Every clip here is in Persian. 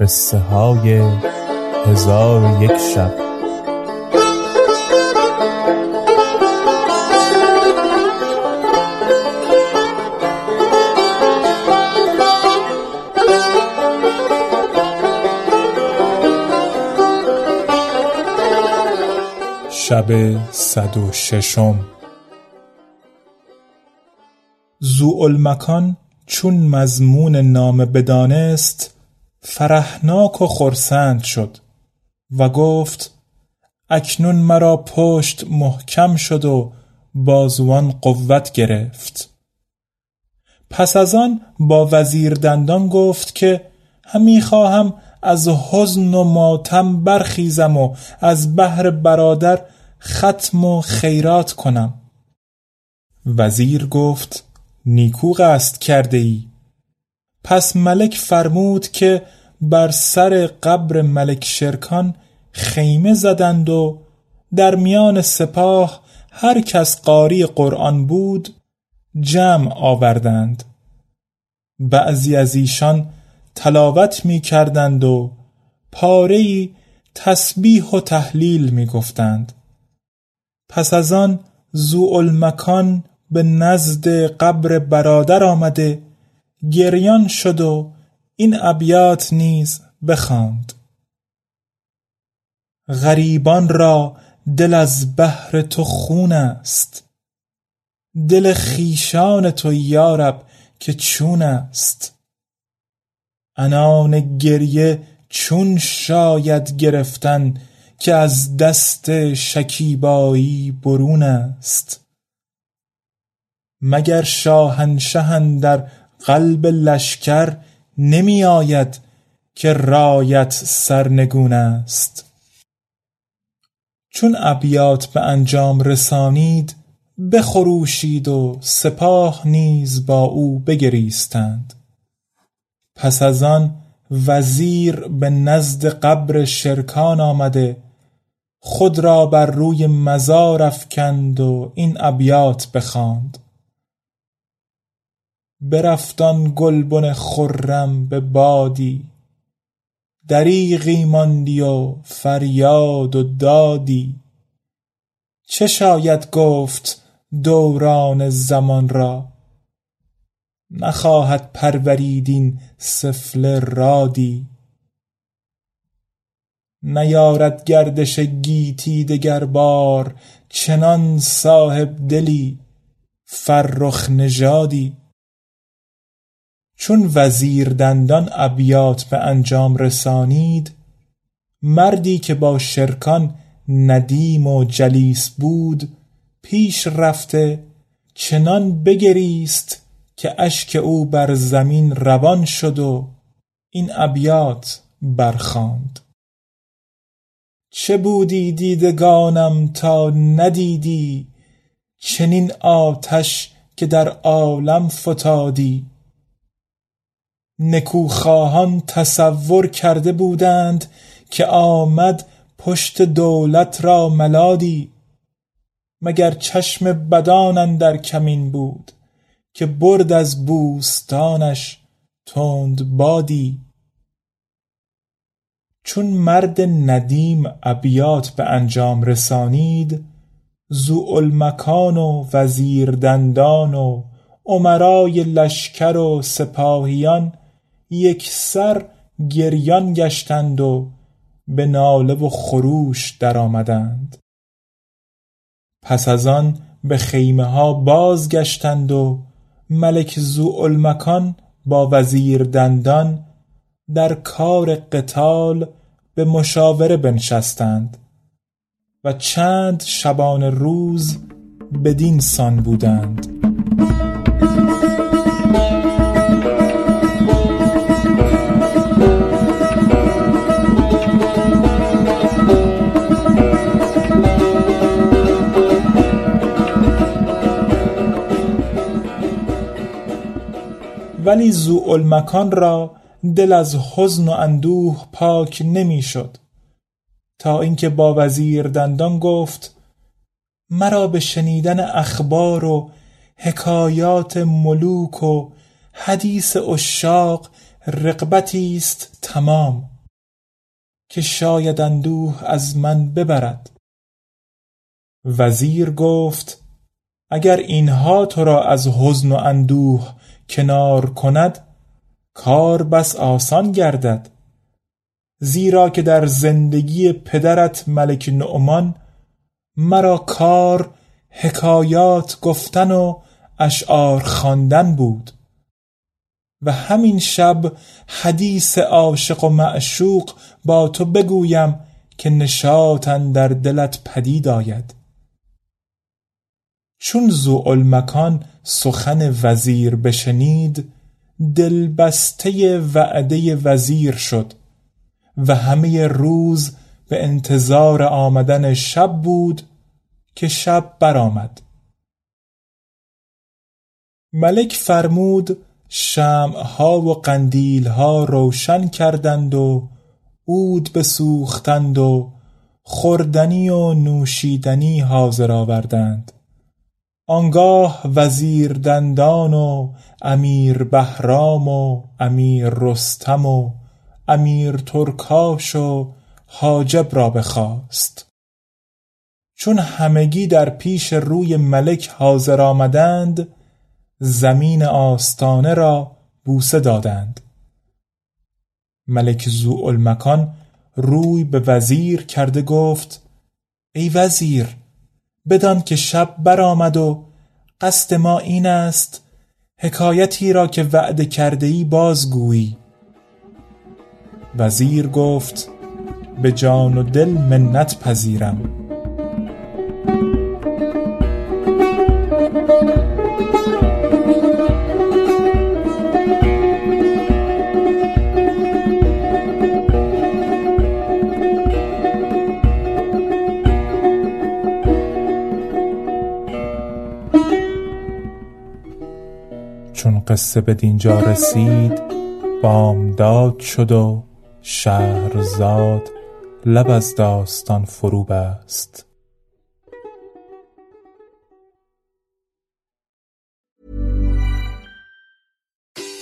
قصه های هزار یک شب. شب صد و ششم. زوالمکان چون مضمون نامه بدانست فرحناک و خرسند شد و گفت اکنون مرا پشت محکم شد و بازوان قوت گرفت. پس از آن با وزیر دندان گفت که همی خواهم از حزن و ماتم برخیزم و از بهر برادر ختم و خیرات کنم. وزیر گفت نیکو قصد کرده ای پس ملک فرمود که بر سر قبر ملک شرکان خیمه زدند و در میان سپاه هر کس قاری قرآن بود جمع آوردند. بعضی از ایشان تلاوت می کردند و پاره تسبیح و تحلیل می گفتند. پس از آن زوالمکان به نزد قبر برادر آمده گریان شد و این ابیات نیز بخواند. غریبان را دل از بهر تو خون است. دل خیشان تو یارب که چون است. انان گریه چون شاید گرفتن که از دست شکیبایی برون است. مگر شاهنشه در قلب لشکر نمی آید که رایت سرنگون است. چون ابیات به انجام رسانید بخروشید و سپاه نیز با او بگریستند. پس از آن وزیر به نزد قبر شرکان آمده خود را بر روی مزار افکند و این ابیات بخواند. برفت آن گلبن خرم به بادی دریغی ماندی و فریاد و دادی. چه شاید گفت دوران زمان را؟ نخواهد پرورید این سفله رادی. نیارد گردش گیتی دگربار چنان صاحب دلی فرخ نژادی. چون وزیر دندان ابیات به انجام رسانید مردی که با شرکان ندیم و جلیس بود پیش رفته چنان بگریست که اشک او بر زمین روان شد و این ابیات برخواند چه بودی دیدگانم تا ندیدی؟ چنین آتش که در عالم فتادی. نکوخواهان تصور کرده بودند که آمد پشت دولت را ملادی مگر چشم بدان در کمین بود که برد از بوستانش تند بادی. چون مرد ندیم ابیات به انجام رسانید مکان و وزیر دندان و عمرای لشکر و سپاهیان یک سر گریان گشتند و به ناله و خروش درآمدند. پس از آن به خیمه ها بازگشتند و ملک زوالمکان با وزیر دندان در کار قتال به مشاوره بنشستند و چند شبان روز بدین سان بودند. ولی زوالمکان را دل از حزن و اندوه پاک نمی‌شد. تا اینکه با وزیر دندان گفت مرا به شنیدن اخبار و حکایات ملوک و حدیث اشاق رقبتی است تمام که شاید اندوه از من ببرد. وزیر گفت اگر اینها تو را از حزن و اندوه کنار کند کار بس آسان گردد. زیرا که در زندگی پدرت ملک نعمان مرا کار حکایات گفتن و اشعار خواندن بود. و همین شب حدیث عاشق و معشوق با تو بگویم که نشاطن در دلت پدید آید. چون مکان سخن وزیر بشنید دلبسته وعده وزیر شد. و همه روز به انتظار آمدن شب بود که شب برآمد. ملک فرمود شمعها و قندیلها روشن کردند و عود بسوختند و خوردنی و نوشیدنی حاضر آوردند. آنگاه وزیر دندان و امیر بهرام و امیر رستم و امیر ترکاش و حاجب را بخواست. چون همگی در پیش روی ملک حاضر آمدند زمین آستانه را بوسه دادند. ملک زوالمکان روی به وزیر کرده گفت ای وزیر بدان که شب برآمد و قصد ما این است حکایتی را که وعده کرده ای بازگویی. وزیر گفت به جان و دل منت پذیرم. قصه به دینجا رسید بامداد شد و شهرزاد لب از داستان فرو بست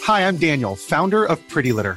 Hi, I'm Daniel, founder of Pretty Litter.